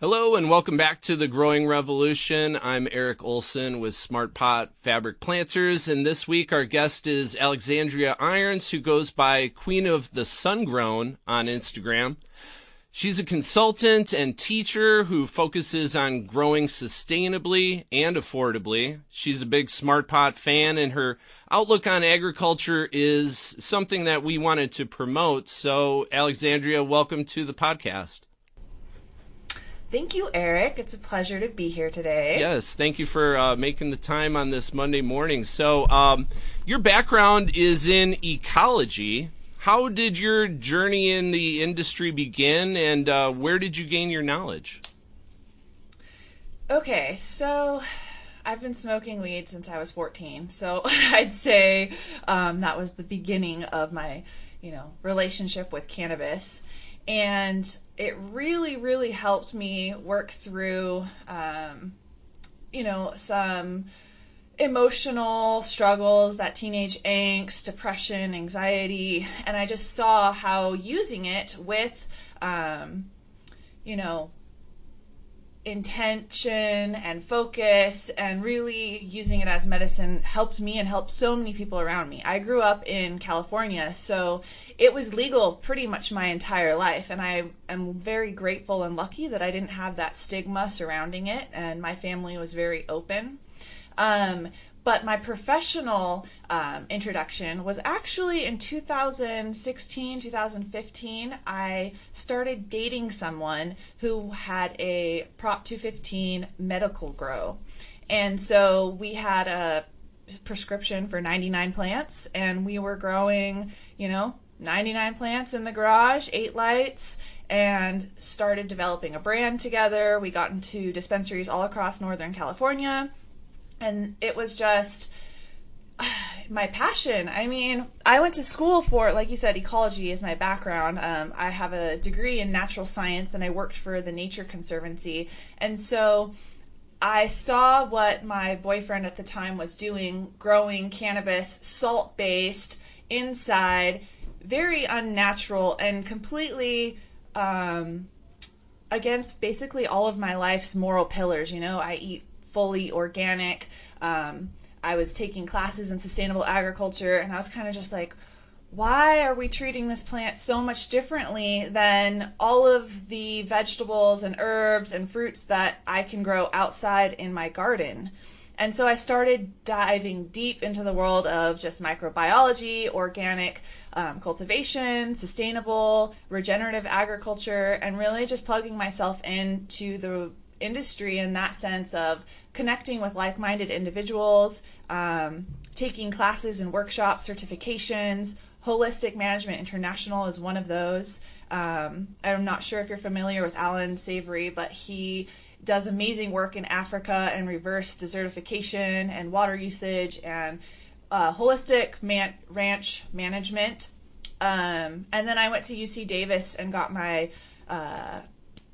Hello and welcome back to the Growing Revolution. I'm Eric Olson with Smart Pot Fabric Planters, and this week our guest is Alexandria Irons, who goes by Queen of the Sungrown on Instagram. She's a consultant and teacher who focuses on growing sustainably and affordably. She's a big Smart Pot fan, and her outlook on agriculture is something that we wanted to promote. So, Alexandria, welcome to the podcast. Thank you, Eric. It's a pleasure to be here today. Yes, thank you for uh, making the time on this Monday morning. So, um, your background is in ecology. How did your journey in the industry begin, and uh, where did you gain your knowledge? Okay, so I've been smoking weed since I was 14, so I'd say um, that was the beginning of my, you know, relationship with cannabis and it really really helped me work through um, you know some emotional struggles that teenage angst depression anxiety and i just saw how using it with um, you know intention and focus and really using it as medicine helped me and helped so many people around me. I grew up in California, so it was legal pretty much my entire life and I am very grateful and lucky that I didn't have that stigma surrounding it and my family was very open. Um, but my professional um, introduction was actually in 2016, 2015. I started dating someone who had a Prop 215 medical grow. And so we had a prescription for 99 plants, and we were growing, you know, 99 plants in the garage, eight lights, and started developing a brand together. We got into dispensaries all across Northern California and it was just my passion. I mean, I went to school for, like you said, ecology is my background. Um, I have a degree in natural science, and I worked for the Nature Conservancy, and so I saw what my boyfriend at the time was doing, growing cannabis, salt based, inside, very unnatural, and completely. Um, against basically all of my life's moral pillars. You know, I eat fully organic. Um, I was taking classes in sustainable agriculture, and I was kind of just like, why are we treating this plant so much differently than all of the vegetables and herbs and fruits that I can grow outside in my garden? And so I started diving deep into the world of just microbiology, organic um, cultivation, sustainable, regenerative agriculture, and really just plugging myself into the industry in that sense of connecting with like-minded individuals, um, taking classes and workshops, certifications. Holistic Management International is one of those. Um, I'm not sure if you're familiar with Allan Savory, but he does amazing work in Africa and reverse desertification and water usage and uh, holistic man- ranch management. Um, and then I went to UC Davis and got my uh,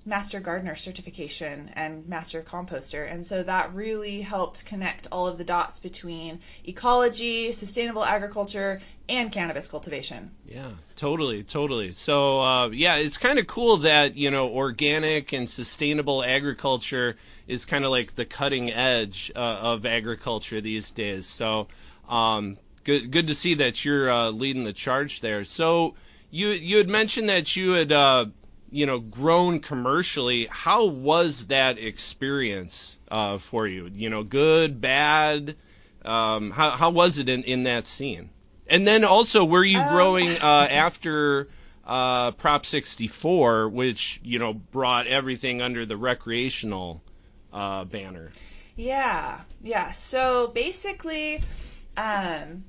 master gardener certification and master composter. And so that really helped connect all of the dots between ecology, sustainable agriculture, and cannabis cultivation. Yeah, totally, totally. So, uh, yeah, it's kind of cool that, you know, organic and sustainable agriculture is kind of like the cutting edge uh, of agriculture these days. So, um, good, good to see that you're uh, leading the charge there. So, you you had mentioned that you had uh, you know, grown commercially. How was that experience uh, for you? You know, good, bad. Um, how how was it in in that scene? And then also, were you um, growing uh, after uh, Prop 64, which you know brought everything under the recreational uh, banner? Yeah, yeah. So basically, um,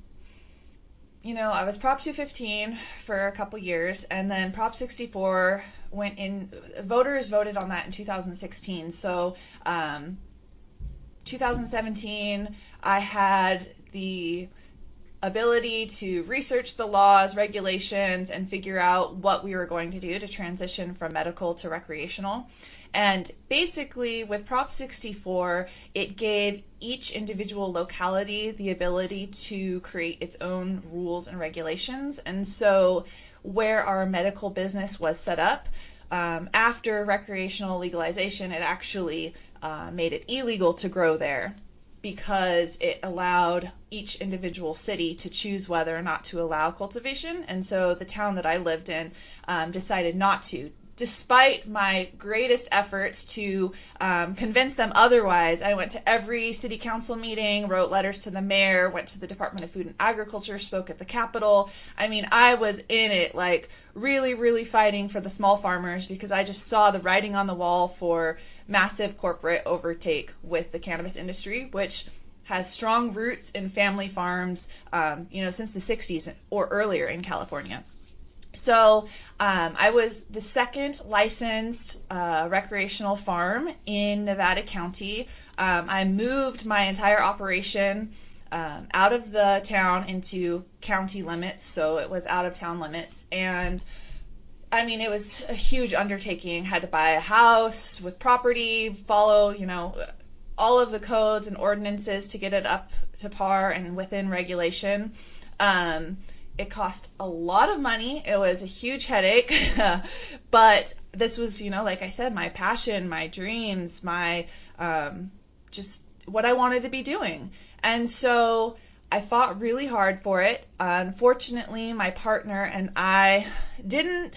you know, I was Prop 215 for a couple years, and then Prop 64 went in. Voters voted on that in 2016. So, um, 2017, I had the ability to research the laws, regulations, and figure out what we were going to do to transition from medical to recreational. And basically, with Prop 64, it gave each individual locality the ability to create its own rules and regulations. And so, where our medical business was set up, um, after recreational legalization, it actually uh, made it illegal to grow there because it allowed each individual city to choose whether or not to allow cultivation. And so the town that I lived in um, decided not to. Despite my greatest efforts to um, convince them otherwise, I went to every city council meeting, wrote letters to the mayor, went to the Department of Food and Agriculture, spoke at the Capitol. I mean, I was in it, like really, really fighting for the small farmers because I just saw the writing on the wall for massive corporate overtake with the cannabis industry, which has strong roots in family farms, um, you know, since the 60s or earlier in California. So um, I was the second licensed uh, recreational farm in Nevada County. Um, I moved my entire operation um, out of the town into county limits, so it was out of town limits, and I mean, it was a huge undertaking. Had to buy a house with property, follow, you know, all of the codes and ordinances to get it up to par and within regulation. Um, it cost a lot of money. It was a huge headache, but this was, you know, like I said, my passion, my dreams, my um, just what I wanted to be doing. And so I fought really hard for it. unfortunately, my partner and I didn't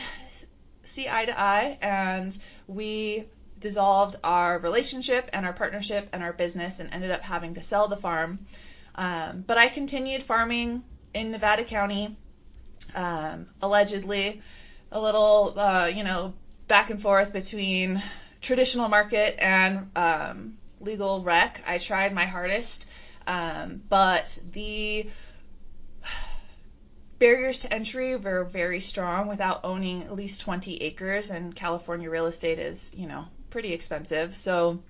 see eye to eye, and we dissolved our relationship and our partnership and our business and ended up having to sell the farm. Um, but I continued farming in Nevada County, um, allegedly, a little, uh, you know, back and forth between traditional market and um, legal rec. I tried my hardest, um, but the barriers to entry were very strong without owning at least 20 acres, and California real estate is, you know, pretty expensive. So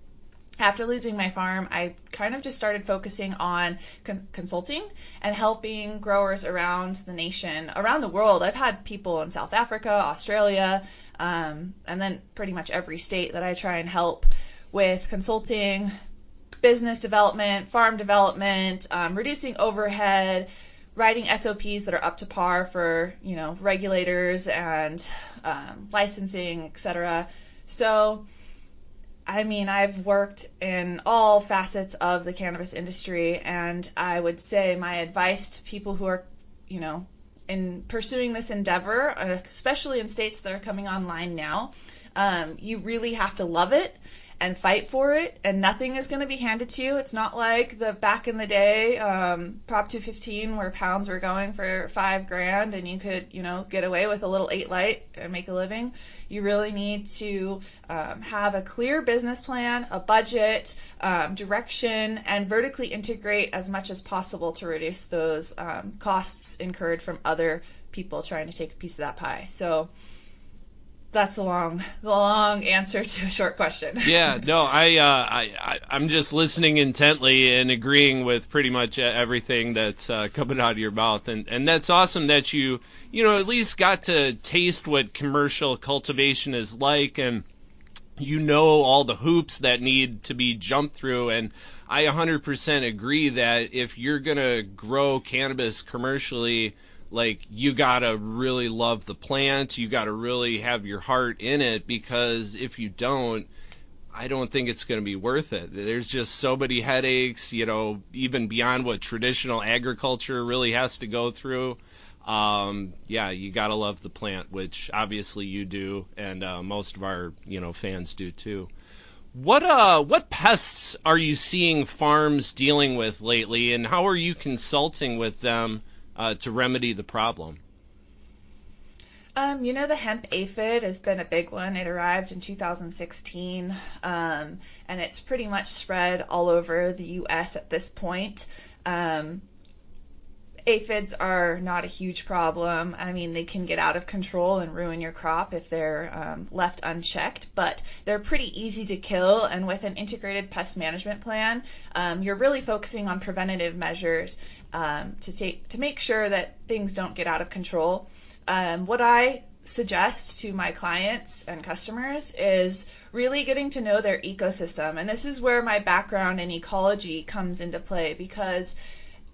after losing my farm, I kind of just started focusing on con- consulting and helping growers around the nation, around the world. I've had people in South Africa, Australia, um, and then pretty much every state that I try and help with consulting, business development, farm development, um, reducing overhead, writing SOPs that are up to par for you know regulators and um, licensing, etc. So, I mean, I've worked in all facets of the cannabis industry, and I would say my advice to people who are, you know, in pursuing this endeavor, especially in states that are coming online now, um, you really have to love it and fight for it, and nothing is going to be handed to you. It's not like the back in the day um, Prop 215 where pounds were going for five grand and you could, you know, get away with a little eight light and make a living. You really need to um, have a clear business plan, a budget, um, direction, and vertically integrate as much as possible to reduce those um, costs incurred from other people trying to take a piece of that pie. So that's the long the long answer to a short question. yeah, no, I, uh, I, I'm just listening intently and agreeing with pretty much everything that's uh, coming out of your mouth, and and that's awesome that you you know at least got to taste what commercial cultivation is like, and you know all the hoops that need to be jumped through, and I 100% agree that if you're gonna grow cannabis commercially like you gotta really love the plant, you gotta really have your heart in it because if you don't, I don't think it's going to be worth it. There's just so many headaches, you know, even beyond what traditional agriculture really has to go through. Um, yeah, you gotta love the plant, which obviously you do, and uh, most of our you know fans do too. What uh what pests are you seeing farms dealing with lately, and how are you consulting with them? Uh, to remedy the problem? Um, you know, the hemp aphid has been a big one. It arrived in 2016, um, and it's pretty much spread all over the U.S. at this point. Um, aphids are not a huge problem. I mean, they can get out of control and ruin your crop if they're um, left unchecked, but they're pretty easy to kill. And with an integrated pest management plan, um, you're really focusing on preventative measures um, to take to make sure that things don't get out of control. Um, what I suggest to my clients and customers is really getting to know their ecosystem, and this is where my background in ecology comes into play because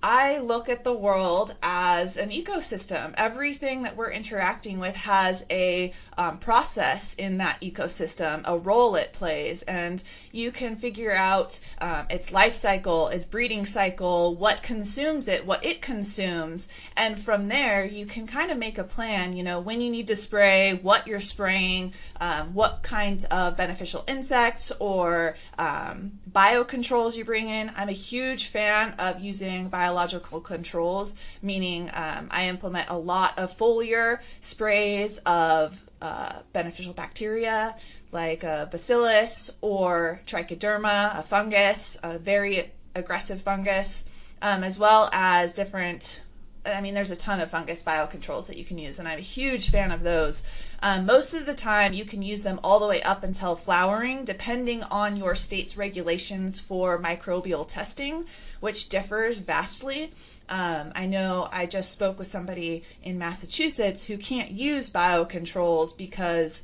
I look at the world as an ecosystem. Everything that we're interacting with has a um, process in that ecosystem, a role it plays, and you can figure out um, its life cycle, its breeding cycle, what consumes it, what it consumes, and from there you can kind of make a plan. You know when you need to spray, what you're spraying, um, what kinds of beneficial insects or um, biocontrols you bring in. I'm a huge fan of using bio biological controls, meaning um, I implement a lot of foliar sprays of uh, beneficial bacteria like a bacillus or trichoderma, a fungus, a very aggressive fungus, um, as well as different. I mean, there's a ton of fungus biocontrols that you can use, and I'm a huge fan of those. Um, most of the time, you can use them all the way up until flowering, depending on your state's regulations for microbial testing, which differs vastly. Um, I know I just spoke with somebody in Massachusetts who can't use biocontrols because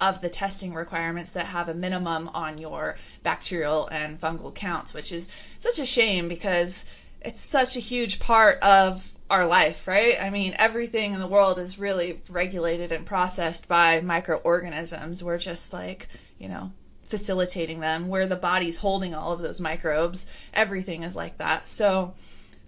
of the testing requirements that have a minimum on your bacterial and fungal counts, which is such a shame because it's such a huge part of our life, right? I mean, everything in the world is really regulated and processed by microorganisms. We're just like, you know, facilitating them. Where the body's holding all of those microbes. Everything is like that. So,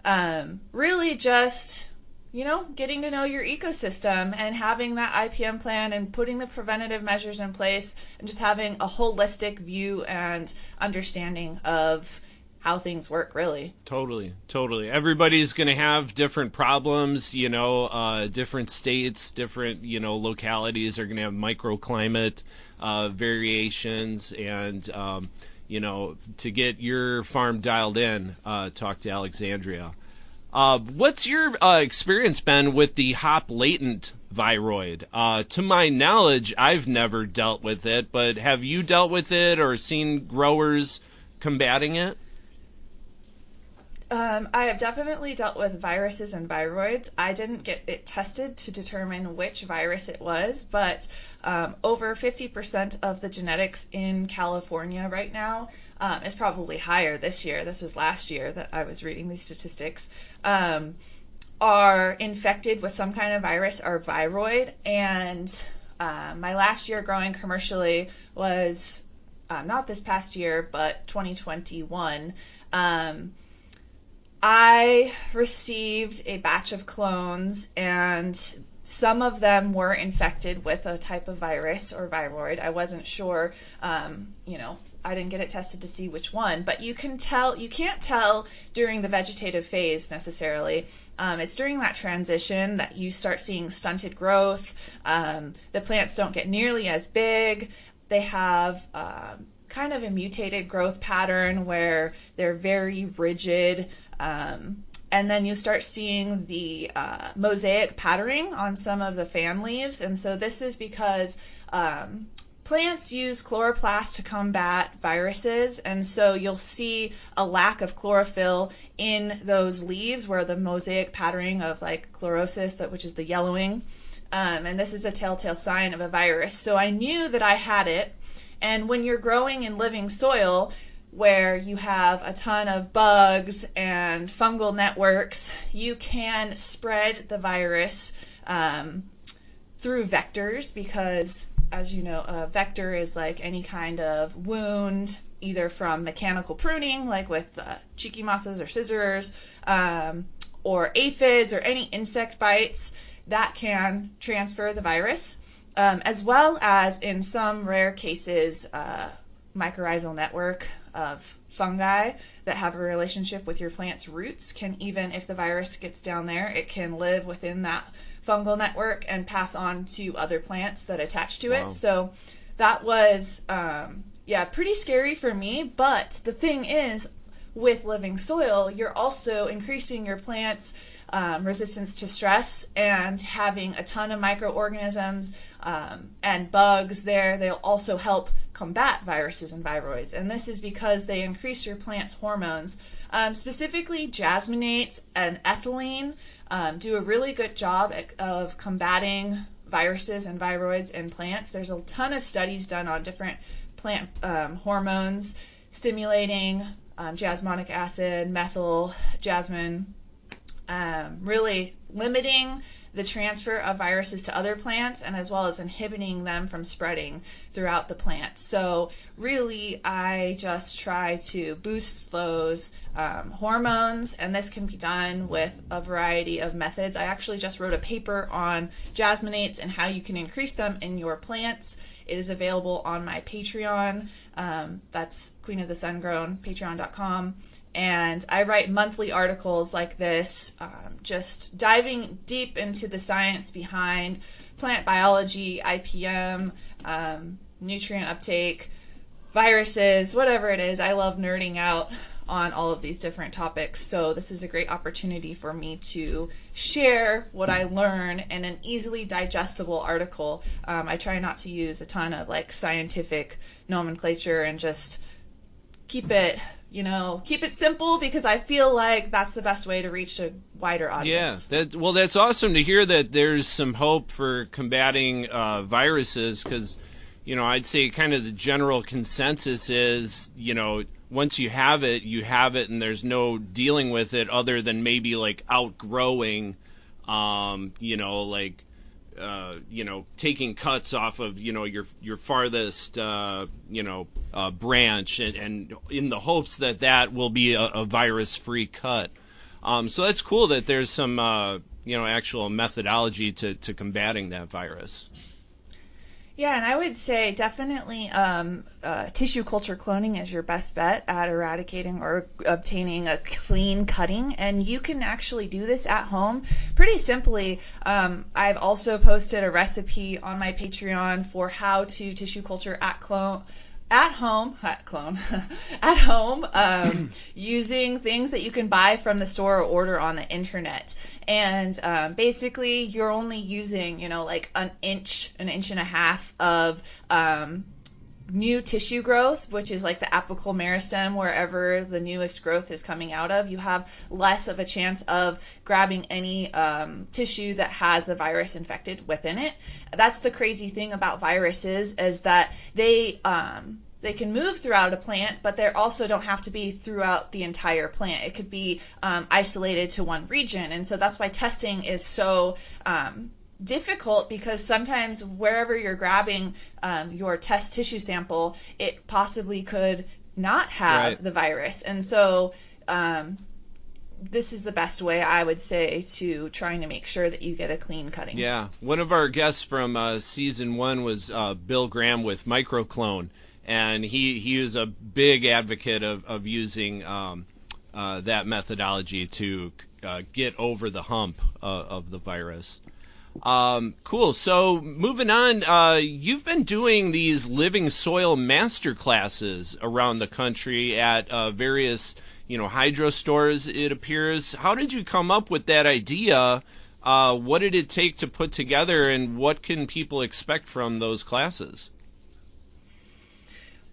um, really just, you know, getting to know your ecosystem and having that IPM plan and putting the preventative measures in place and just having a holistic view and understanding of how things work really totally totally everybody's going to have different problems you know uh, different states different you know localities are going to have microclimate uh, variations and um, you know to get your farm dialed in uh, talk to alexandria uh, what's your uh, experience been with the hop latent viroid? Uh, to my knowledge, I've never dealt with it, but have you dealt with it or seen growers combating it? Um, I have definitely dealt with viruses and viroids. I didn't get it tested to determine which virus it was, but um, over 50% of the genetics in California right now um, is probably higher this year. This was last year that I was reading these statistics. Um, are infected with some kind of virus or viroid, and uh, my last year growing commercially was uh, not this past year, but 2021. Um, I received a batch of clones and some of them were infected with a type of virus or viroid. I wasn't sure, um, you know, I didn't get it tested to see which one, but you can tell, you can't tell during the vegetative phase necessarily. Um, it's during that transition that you start seeing stunted growth. Um, the plants don't get nearly as big. They have um, kind of a mutated growth pattern where they're very rigid. Um, and then you start seeing the uh, mosaic patterning on some of the fan leaves. And so this is because um, plants use chloroplast to combat viruses, and so you'll see a lack of chlorophyll in those leaves where the mosaic patterning of like chlorosis, that which is the yellowing, um, and this is a telltale sign of a virus. So I knew that I had it, and when you're growing in living soil, where you have a ton of bugs and fungal networks, you can spread the virus um, through vectors because, as you know, a vector is like any kind of wound, either from mechanical pruning, like with uh, Chikamasa or scissors, um, or aphids or any insect bites that can transfer the virus, um, as well as in some rare cases, uh, mycorrhizal network of fungi that have a relationship with your plant's roots can even if the virus gets down there it can live within that fungal network and pass on to other plants that attach to wow. it so that was um, yeah pretty scary for me but the thing is with living soil you're also increasing your plants um, resistance to stress and having a ton of microorganisms um, and bugs there. They'll also help combat viruses and viroids. And this is because they increase your plant's hormones. Um, specifically, jasmonates and ethylene um, do a really good job at, of combating viruses and viroids in plants. There's a ton of studies done on different plant um, hormones stimulating um, jasmonic acid, methyl, jasmine, um, really limiting the transfer of viruses to other plants and as well as inhibiting them from spreading throughout the plant. So really, I just try to boost those um, hormones, and this can be done with a variety of methods. I actually just wrote a paper on jasmonates and how you can increase them in your plants. It is available on my Patreon. Um, that's Queen of the Sun Grown, patreon.com and I write monthly articles like this, um, just diving deep into the science behind plant biology, IPM, um, nutrient uptake, viruses, whatever it is. I love nerding out on all of these different topics. So this is a great opportunity for me to share what I learn in an easily digestible article. Um, I try not to use a ton of like scientific nomenclature and just keep it you know, keep it simple because I feel like that's the best way to reach a wider audience. Yeah, that, well, that's awesome to hear that there's some hope for combating uh, viruses because, you know, I'd say kind of the general consensus is, you know, once you have it, you have it, and there's no dealing with it other than maybe like outgrowing, um, you know, like uh, you know, taking cuts off of, you know, your your farthest, uh, you know, uh, branch, and, and, in the hopes that that will be a, a virus-free cut. Um, so that's cool that there's some, uh, you know, actual methodology to, to combating that virus. Yeah, and I would say definitely um, uh, tissue culture cloning is your best bet at eradicating or obtaining a clean cutting, and you can actually do this at home pretty simply. Um, I've also posted a recipe on my Patreon for how to tissue culture at clone at home, at clone, at home, um, using things that you can buy from the store or order on the internet. And um, basically, you're only using, you know, like an inch, an inch and a half of um, new tissue growth, which is like the apical meristem, wherever the newest growth is coming out of, you have less of a chance of grabbing any um, tissue that has the virus infected within it. That's the crazy thing about viruses is that they um, they can move throughout a plant, but they also don't have to be throughout the entire plant. It could be um, isolated to one region, and so that's why testing is so um, difficult because sometimes wherever you're grabbing um, your test tissue sample, it possibly could not have right. the virus, and so um, this is the best way I would say to trying to make sure that you get a clean cutting. Yeah, one of our guests from uh, season one was uh, Bill Graham with Microclone, and he he is a big advocate of of using um, uh, that methodology to uh, get over the hump uh, of the virus. Um, cool. So moving on, uh, you've been doing these living soil master classes around the country at uh, various, you know, hydro stores. It appears. How did you come up with that idea? Uh, what did it take to put together, and what can people expect from those classes?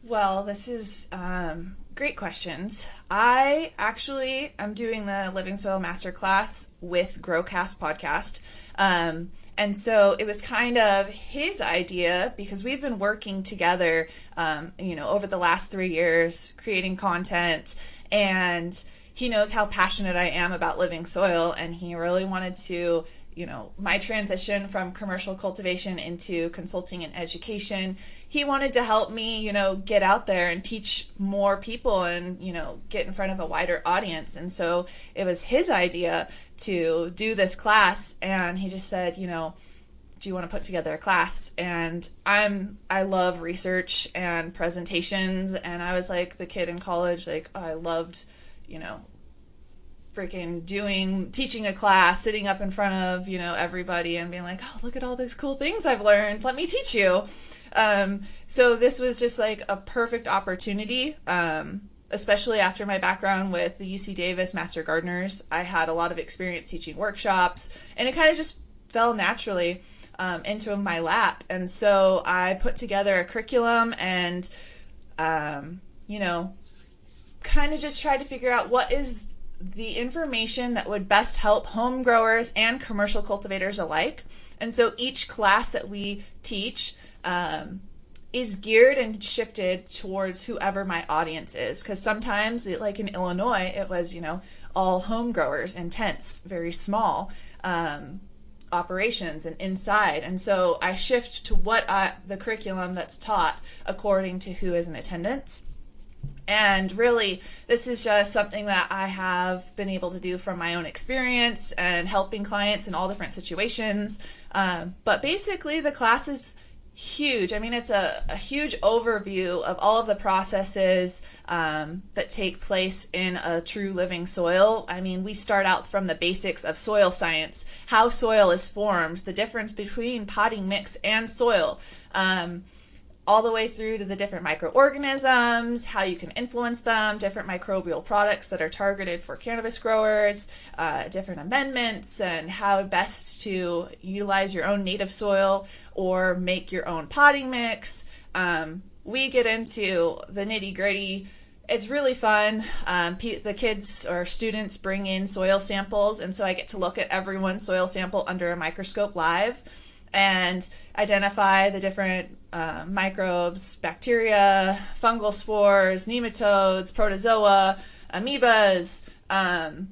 Well, this is um, great questions. I actually am doing the Living Soil Masterclass with Growcast podcast. Um, and so it was kind of his idea because we've been working together, um, you know, over the last three years, creating content, and he knows how passionate I am about living soil, and he really wanted to you know, my transition from commercial cultivation into consulting and education. He wanted to help me, you know, get out there and teach more people and, you know, get in front of a wider audience. And so it was his idea to do this class and he just said, you know, do you want to put together a class? And I'm I love research and presentations and I was like the kid in college like oh, I loved, you know, freaking doing teaching a class, sitting up in front of you know everybody and being like, oh look at all these cool things I've learned. Let me teach you. Um, so this was just like a perfect opportunity. Um, especially after my background with the UC Davis Master Gardeners, I had a lot of experience teaching workshops, and it kind of just fell naturally um, into my lap. And so I put together a curriculum and, um, you know, kind of just tried to figure out what is the information that would best help home growers and commercial cultivators alike. And so each class that we teach um, is geared and shifted towards whoever my audience is. Because sometimes, like in Illinois, it was, you know, all home growers in tents, very small um, operations and inside. And so I shift to what I, the curriculum that's taught according to who is in attendance. And really, this is just something that I have been able to do from my own experience and helping clients in all different situations. Um, but basically, the class is huge. I mean, it's a, a huge overview of all of the processes um, that take place in a true living soil. I mean, we start out from the basics of soil science, how soil is formed, the difference between potting mix and soil. Um, all the way through to the different microorganisms, how you can influence them, different microbial products that are targeted for cannabis growers, uh, different amendments, and how best to utilize your own native soil or make your own potting mix. Um, we get into the nitty gritty. It's really fun. Um, the kids or students bring in soil samples, and so I get to look at everyone's soil sample under a microscope live and identify the different uh, microbes, bacteria, fungal spores, nematodes, protozoa, amoebas, um,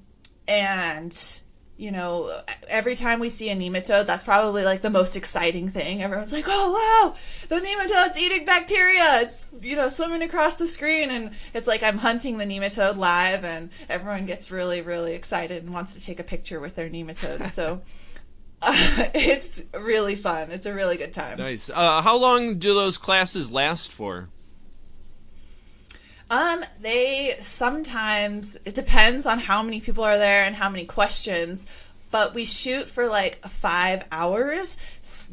and you know, every time we see a nematode, that's probably like the most exciting thing. Everyone's like, "Oh wow, the nematode's eating bacteria! It's you know swimming across the screen," and it's like I'm hunting the nematode live, and everyone gets really really excited and wants to take a picture with their nematode. So uh, it's really fun. It's a really good time. Nice. Uh, how long do those classes last for? Um, they sometimes it depends on how many people are there and how many questions, but we shoot for like five hours,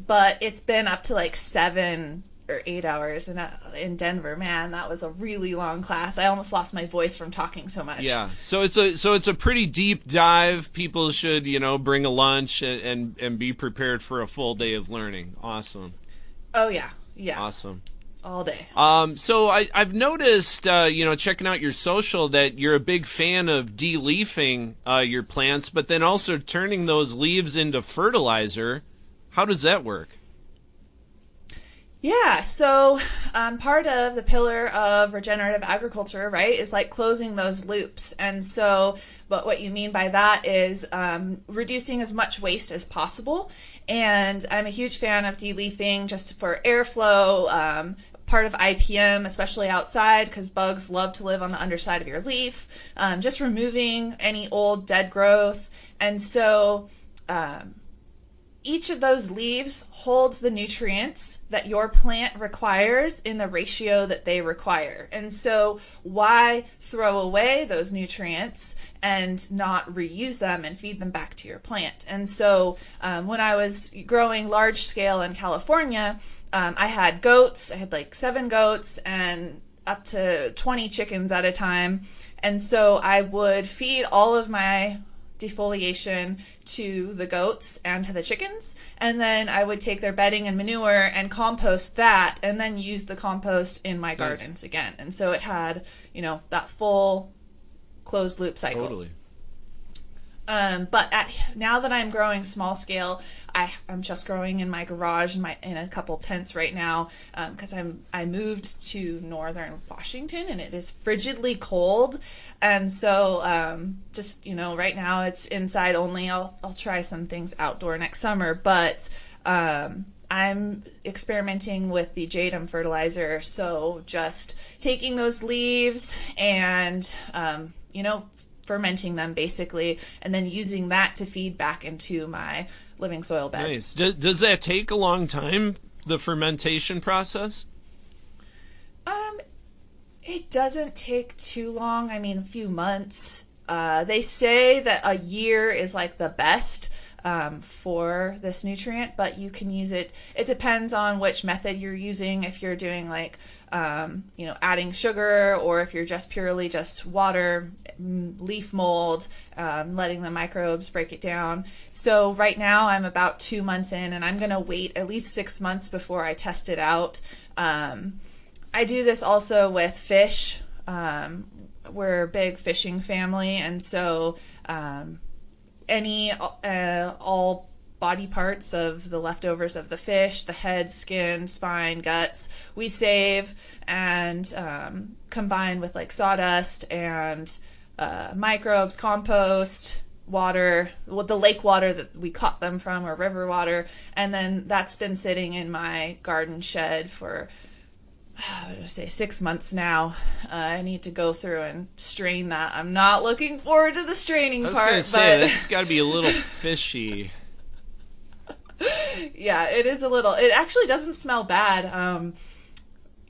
but it's been up to like seven or eight hours in in Denver. Man, that was a really long class. I almost lost my voice from talking so much. Yeah. So it's a so it's a pretty deep dive. People should you know bring a lunch and and, and be prepared for a full day of learning. Awesome. Oh yeah. Yeah. Awesome. All day. Um, so I, I've noticed, uh, you know, checking out your social that you're a big fan of de-leafing uh, your plants, but then also turning those leaves into fertilizer. How does that work? Yeah, so um, part of the pillar of regenerative agriculture, right, is like closing those loops. And so, but what you mean by that is um, reducing as much waste as possible. And I'm a huge fan of de-leafing just for airflow, um, part of IPM, especially outside, because bugs love to live on the underside of your leaf. Um, just removing any old dead growth. And so, um, each of those leaves holds the nutrients that your plant requires in the ratio that they require. And so, why throw away those nutrients and not reuse them and feed them back to your plant? And so, um, when I was growing large scale in California, um, I had goats, I had like seven goats and up to 20 chickens at a time. And so, I would feed all of my defoliation to the goats and to the chickens. And then I would take their bedding and manure and compost that and then use the compost in my gardens again. And so it had, you know, that full closed loop cycle. Totally. Um, but at, now that I'm growing small scale, I, I'm just growing in my garage in, my, in a couple tents right now because um, I'm I moved to northern Washington and it is frigidly cold, and so um, just you know right now it's inside only. I'll I'll try some things outdoor next summer, but um, I'm experimenting with the Jadam fertilizer, so just taking those leaves and um, you know fermenting them basically, and then using that to feed back into my living soil beds. Nice. Does, does that take a long time, the fermentation process? Um, it doesn't take too long. I mean, a few months. Uh, they say that a year is like the best um, for this nutrient, but you can use it. It depends on which method you're using. If you're doing like um, you know, adding sugar, or if you're just purely just water, leaf mold, um, letting the microbes break it down. So right now I'm about two months in, and I'm gonna wait at least six months before I test it out. Um, I do this also with fish. Um, we're a big fishing family, and so um, any uh, all body parts of the leftovers of the fish, the head, skin, spine, guts, we save and um, combine with like sawdust and uh, microbes, compost, water, well, the lake water that we caught them from or river water, and then that's been sitting in my garden shed for I would say six months now. Uh, I need to go through and strain that. I'm not looking forward to the straining I was part, say but that's got to be a little fishy. yeah, it is a little. It actually doesn't smell bad. Um,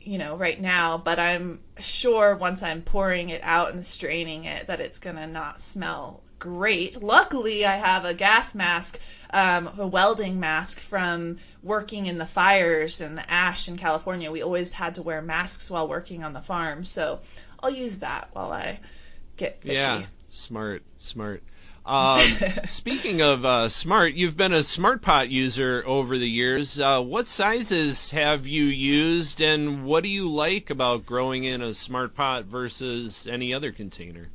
you know, right now, but I'm sure once I'm pouring it out and straining it that it's gonna not smell great. Luckily, I have a gas mask, um, a welding mask from working in the fires and the ash in California. We always had to wear masks while working on the farm, so I'll use that while I get fishy. Yeah, smart, smart. Um, speaking of uh, smart, you've been a smart pot user over the years. Uh, what sizes have you used, and what do you like about growing in a smart pot versus any other container?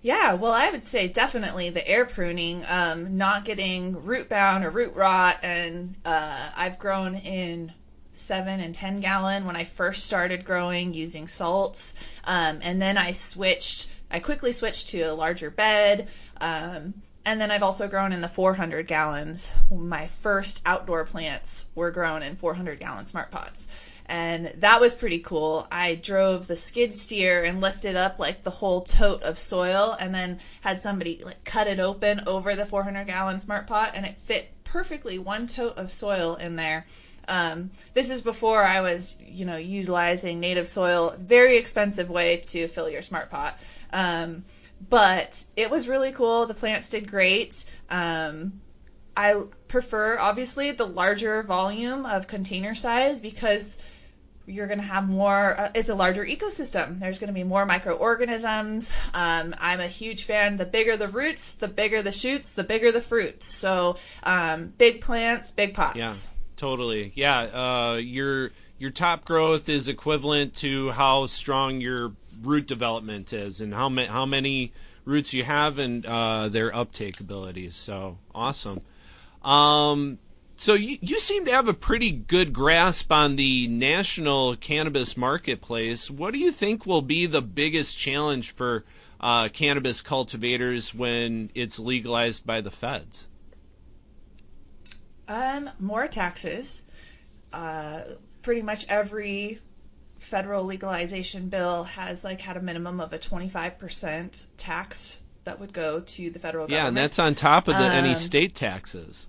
Yeah, well, I would say definitely the air pruning, um, not getting root bound or root rot, and uh, I've grown in seven and ten gallon when I first started growing using salts, um, and then I switched. I quickly switched to a larger bed, um, and then I've also grown in the 400 gallons. My first outdoor plants were grown in 400 gallon smart pots and that was pretty cool. I drove the skid steer and lifted up like the whole tote of soil and then had somebody like cut it open over the 400 gallon smart pot and it fit perfectly one tote of soil in there. Um, this is before I was, you know, utilizing native soil, very expensive way to fill your smart pot. Um, but it was really cool. The plants did great. Um, I prefer obviously the larger volume of container size because you're going to have more uh, it's a larger ecosystem there's going to be more microorganisms um, i'm a huge fan the bigger the roots the bigger the shoots the bigger the fruits so um, big plants big pots Yeah, totally. Yeah, uh, your your top growth is equivalent to how strong your root development is, and how ma- how many roots you have, and uh, their uptake abilities. So awesome. Um, so you, you seem to have a pretty good grasp on the national cannabis marketplace. What do you think will be the biggest challenge for uh, cannabis cultivators when it's legalized by the feds? Um, more taxes uh, pretty much every federal legalization bill has like had a minimum of a 25% tax that would go to the federal Yeah, government Yeah, and that's on top of the, any Um, state taxes.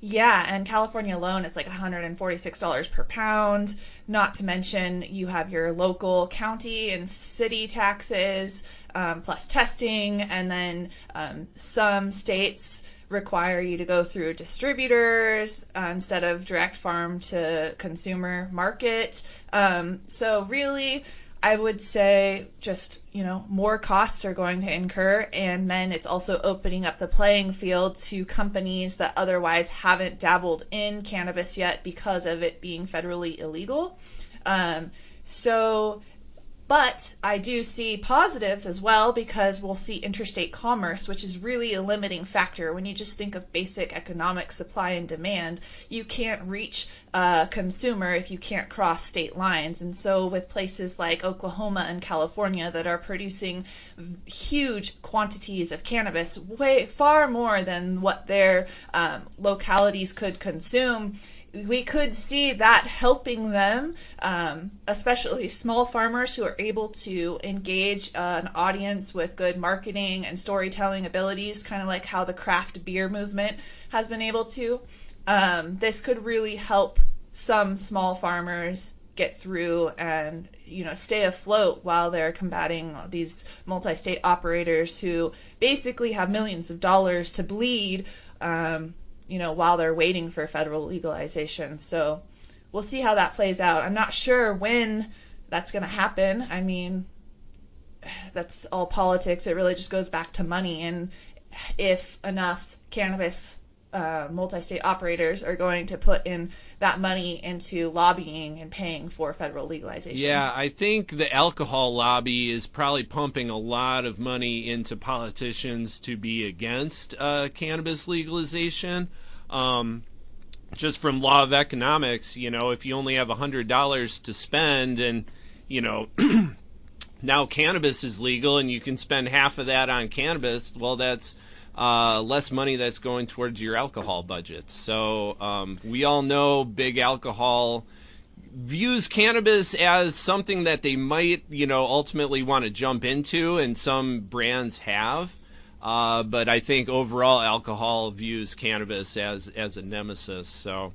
Yeah, and California alone, it's like $146 per pound. Not to mention, you have your local county and city taxes, um, plus testing, and then um, some states require you to go through distributors uh, instead of direct farm to consumer market. Um, so really, I would say just, you know, more costs are going to incur and then it's also opening up the playing field to companies that otherwise haven't dabbled in cannabis yet because of it being federally illegal. Um, so but I do see positives as well because we'll see interstate commerce, which is really a limiting factor. When you just think of basic economic supply and demand, you can't reach a consumer if you can't cross state lines. And so, with places like Oklahoma and California that are producing huge quantities of cannabis, way far more than what their um, localities could consume, we could see that helping them, um, especially small farmers who are able to engage uh, an audience with good marketing and storytelling abilities, kind of like how the craft beer movement has been able to. Um, this could really help some small farmers get through and you know stay afloat while they're combating these multi-state operators who basically have millions of dollars to bleed um, you know, while they're waiting for federal legalization. So we'll see how that plays out. I'm not sure when that's going to happen. I mean, that's all politics. It really just goes back to money and if enough cannabis uh, multi-state operators are going to put in that money into lobbying and paying for federal legalization. Yeah, I think the alcohol lobby is probably pumping a lot of money into politicians to be against uh, cannabis legalization. Um, just from law of economics, you know, if you only have a hundred dollars to spend and you know now cannabis is legal and you can spend half of that on cannabis, well that's uh, less money that's going towards your alcohol budget. So um, we all know big alcohol views cannabis as something that they might, you know, ultimately want to jump into, and some brands have. Uh, but I think overall alcohol views cannabis as as a nemesis. So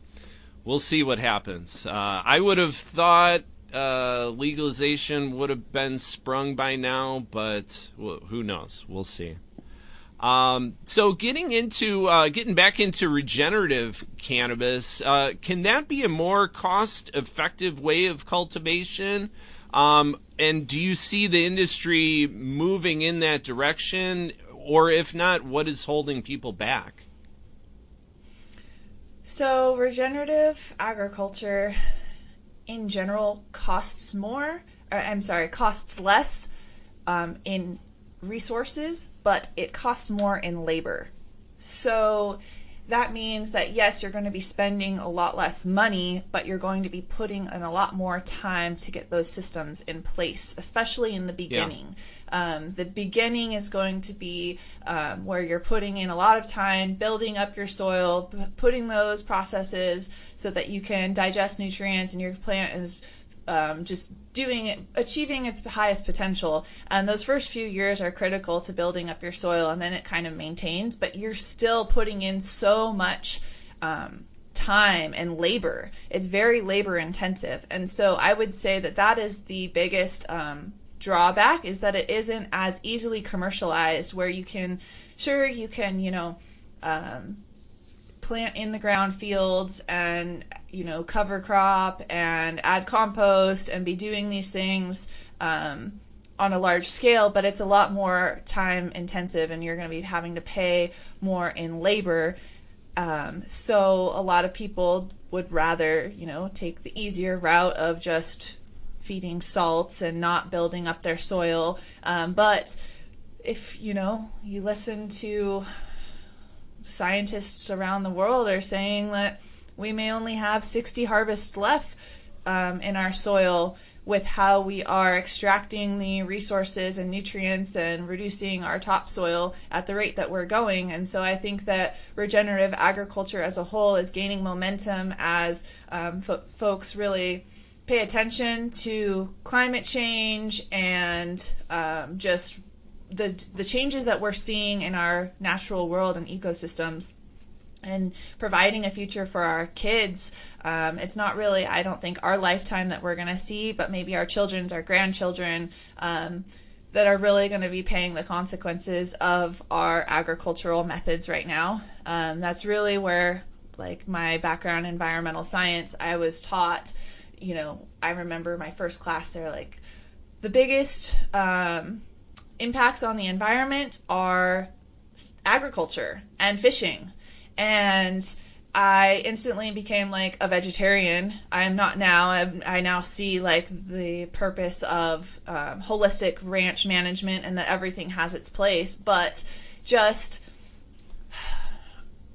we'll see what happens. Uh, I would have thought uh, legalization would have been sprung by now, but who knows? We'll see. Um, so getting into uh, getting back into regenerative cannabis, uh, can that be a more cost-effective way of cultivation? Um, and do you see the industry moving in that direction, or if not, what is holding people back? So regenerative agriculture, in general, costs more. Or, I'm sorry, costs less um, in resources, but it costs more in labor. So that means that yes, you're going to be spending a lot less money, but you're going to be putting in a lot more time to get those systems in place, especially in the beginning. Yeah. Um, the beginning is going to be um, where you're putting in a lot of time building up your soil, p- putting those processes so that you can digest nutrients and your plant is um, just doing achieving its highest potential. And those first few years are critical to building up your soil, and then it kind of maintains. But you're still putting in so much um, time and labor. It's very labor intensive, and so I would say that that is the biggest um, drawback is that it isn't as easily commercialized. Where you can, sure, you can, you know. Um, plant in the ground fields and you know cover crop and add compost and be doing these things um, on a large scale, but it's a lot more time intensive and you're going to be having to pay more in labor. Um, so a lot of people would rather you know take the easier route of just feeding salts and not building up their soil. Um, but if you know you listen to scientists around the world are saying that we may only have 60 harvests left um, in our soil with how we are extracting the resources and nutrients and reducing our topsoil at the rate that we're going. And so I think that regenerative agriculture as a whole is gaining momentum as um, fo- folks really pay attention to climate change and um, just the the changes that we're seeing in our natural world and ecosystems and providing a future for our kids. Um, it's not really, I don't think, our lifetime that we're going to see, but maybe our children's, our grandchildren, um, that are really going to be paying the consequences of our agricultural methods right now. Um, that's really where, like, my background in environmental science, I was taught, you know, I remember my first class, they're like, the biggest um, impacts on the environment are agriculture and fishing. And I instantly became like a vegetarian. I am not now. I'm, i now see like the purpose of um, holistic ranch management and that everything has its place. But just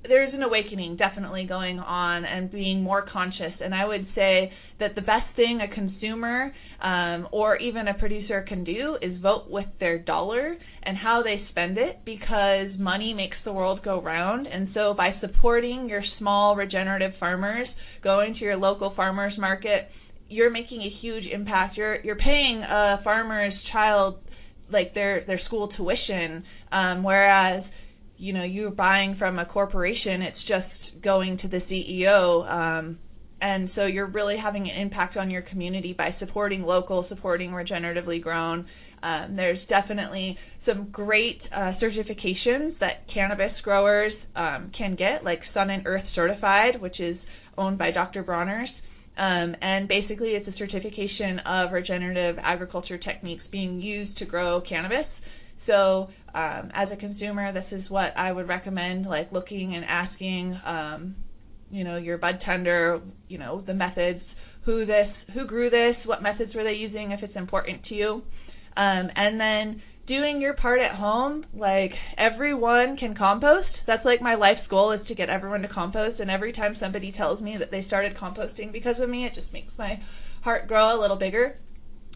there's an awakening definitely going on and being more conscious. And I would say that the best thing a consumer um, or even a producer can do is vote with their dollar and how they spend it because money makes the world go round. And so by supporting your small regenerative farmers, going to your local farmers market, you're making a huge impact. You're you're paying a farmer's child like their their school tuition, um, whereas you know you're buying from a corporation it's just going to the ceo um, and so you're really having an impact on your community by supporting local supporting regeneratively grown um, there's definitely some great uh, certifications that cannabis growers um, can get like sun and earth certified which is owned by dr bronner's Um, and basically, it's a certification of regenerative agriculture techniques being used to grow cannabis. So, um, as a consumer, this is what I would recommend, like looking and asking, um, you know, your bud tender, you know, the methods, who this, who grew this, what methods were they using, if it's important to you, um, and then doing your part at home. Like everyone can compost. That's like my life's goal is to get everyone to compost. And every time somebody tells me that they started composting because of me, it just makes my heart grow a little bigger.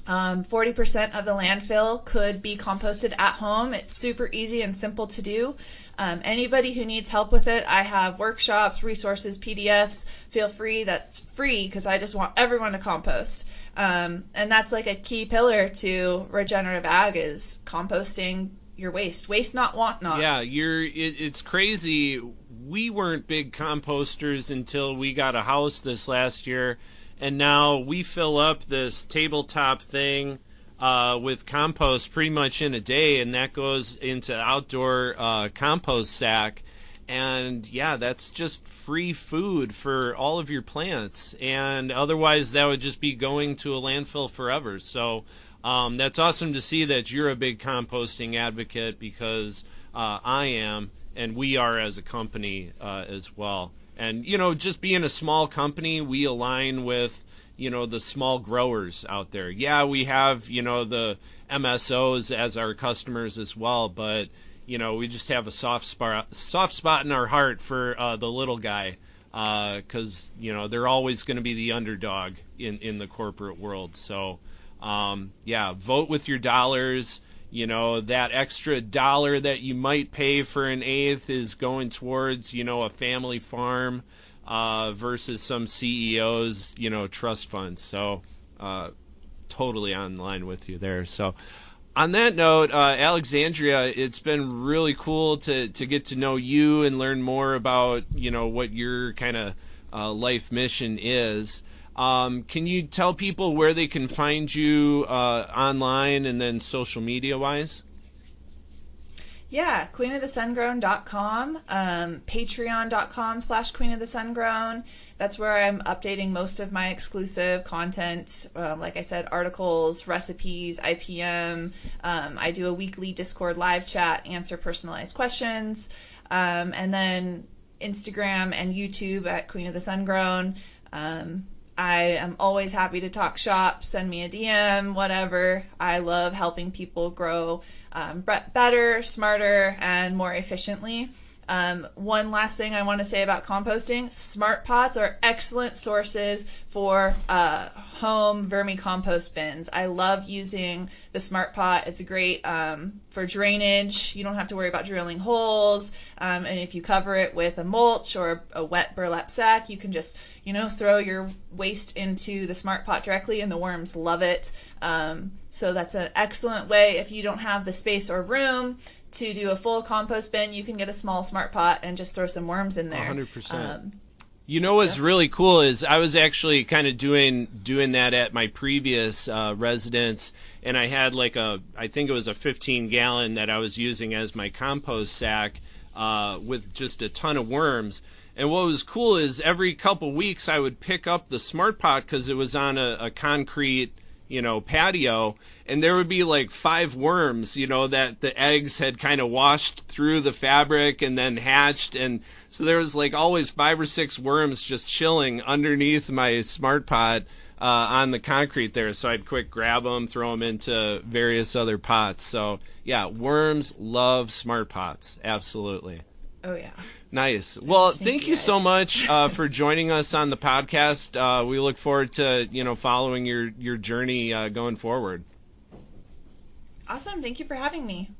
Um, 40% of the landfill could be composted at home. It's super easy and simple to do. Um, anybody who needs help with it, I have workshops, resources, PDFs. Feel free. That's free because I just want everyone to compost. Um, and that's like a key pillar to regenerative ag is composting your waste. Waste not, want not. Yeah, you're. It, it's crazy. We weren't big composters until we got a house this last year, and now we fill up this tabletop thing uh, with compost pretty much in a day, and that goes into outdoor uh, compost sack. And yeah, that's just free food for all of your plants. And otherwise, that would just be going to a landfill forever. So um, that's awesome to see that you're a big composting advocate because uh, I am, and we are as a company uh, as well. And you know, just being a small company, we align with you know the small growers out there. Yeah, we have you know the MSOs as our customers as well, but you know we just have a soft spot soft spot in our heart for uh, the little guy because uh, you know they're always going to be the underdog in in the corporate world. So um, yeah, vote with your dollars. You know that extra dollar that you might pay for an eighth is going towards you know a family farm uh, versus some CEOs, you know, trust funds. So, uh, totally on line with you there. So, on that note, uh, Alexandria, it's been really cool to to get to know you and learn more about you know what your kind of uh, life mission is. Um, can you tell people where they can find you uh, online and then social media wise? Yeah, queenofthesungrown.com, um, patreon.com slash queenofthesungrown. That's where I'm updating most of my exclusive content. Um, like I said, articles, recipes, IPM. Um, I do a weekly Discord live chat, answer personalized questions. Um, and then Instagram and YouTube at Queen of the Sungrown. Um, I am always happy to talk shop. Send me a DM, whatever. I love helping people grow um, better, smarter, and more efficiently. Um, one last thing I want to say about composting: smart pots are excellent sources for uh, home vermicompost bins. I love using the smart pot. It's great um, for drainage. You don't have to worry about drilling holes. Um, and if you cover it with a mulch or a wet burlap sack, you can just you know throw your waste into the smart pot directly, and the worms love it. Um, so that's an excellent way if you don't have the space or room to do a full compost bin, you can get a small smart pot and just throw some worms in there. 100%. Um, you know what's yeah. really cool is I was actually kind of doing doing that at my previous uh, residence, and I had like a I think it was a 15 gallon that I was using as my compost sack uh, with just a ton of worms. And what was cool is every couple weeks I would pick up the smart pot because it was on a, a concrete you know, patio, and there would be like five worms, you know, that the eggs had kind of washed through the fabric and then hatched, and so there was like always five or six worms just chilling underneath my smart pot uh, on the concrete there. So I'd quick grab them, throw them into various other pots. So yeah, worms love smart pots, absolutely. Oh yeah. Nice. Well, thank you so much uh, for joining us on the podcast. Uh, we look forward to you know following your your journey uh, going forward. Awesome. Thank you for having me.